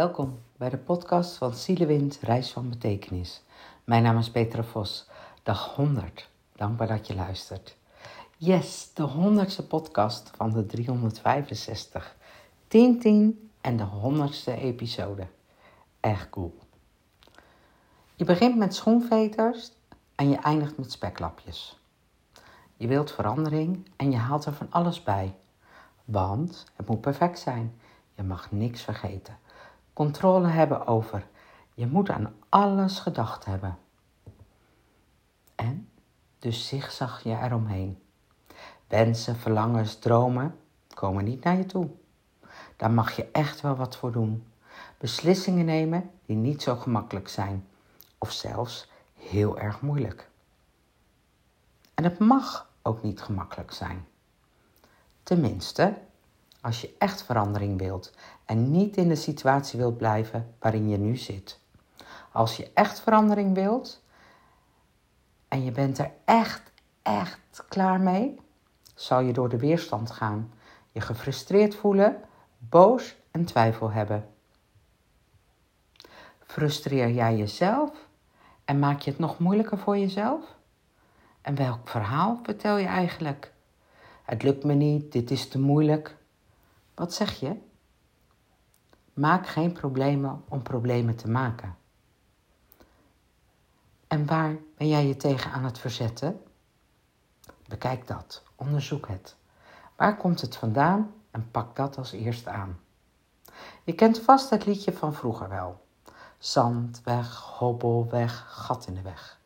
Welkom bij de podcast van Zielewind Reis van Betekenis. Mijn naam is Petra Vos, dag 100. Dankbaar dat je luistert. Yes, de 100ste podcast van de 365. 10, 10 en de 100ste episode. Echt cool. Je begint met schoenveters en je eindigt met speklapjes. Je wilt verandering en je haalt er van alles bij. Want het moet perfect zijn. Je mag niks vergeten controle hebben over. Je moet aan alles gedacht hebben. En dus zigzag je eromheen. Wensen, verlangens, dromen komen niet naar je toe. Daar mag je echt wel wat voor doen. Beslissingen nemen die niet zo gemakkelijk zijn, of zelfs heel erg moeilijk. En het mag ook niet gemakkelijk zijn. Tenminste, als je echt verandering wilt en niet in de situatie wilt blijven waarin je nu zit. Als je echt verandering wilt en je bent er echt, echt klaar mee, zal je door de weerstand gaan, je gefrustreerd voelen, boos en twijfel hebben. Frustreer jij jezelf en maak je het nog moeilijker voor jezelf? En welk verhaal vertel je eigenlijk? Het lukt me niet, dit is te moeilijk. Wat zeg je? Maak geen problemen om problemen te maken. En waar ben jij je tegen aan het verzetten? Bekijk dat, onderzoek het. Waar komt het vandaan en pak dat als eerste aan. Je kent vast het liedje van vroeger wel. Zand weg, hobbel weg, gat in de weg.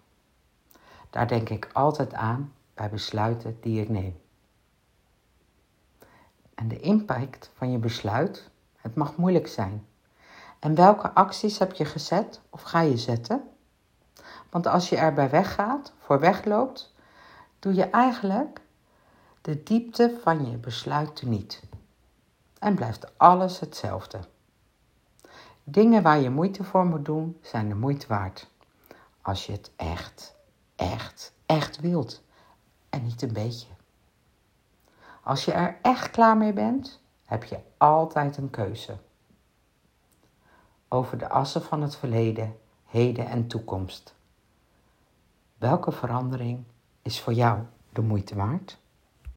Daar denk ik altijd aan bij besluiten die ik neem en de impact van je besluit. Het mag moeilijk zijn. En welke acties heb je gezet of ga je zetten? Want als je erbij weggaat, voor wegloopt, doe je eigenlijk de diepte van je besluit niet. En blijft alles hetzelfde. Dingen waar je moeite voor moet doen, zijn de moeite waard. Als je het echt, echt, echt wilt. En niet een beetje. Als je er echt klaar mee bent, heb je altijd een keuze. Over de assen van het verleden, heden en toekomst. Welke verandering is voor jou de moeite waard?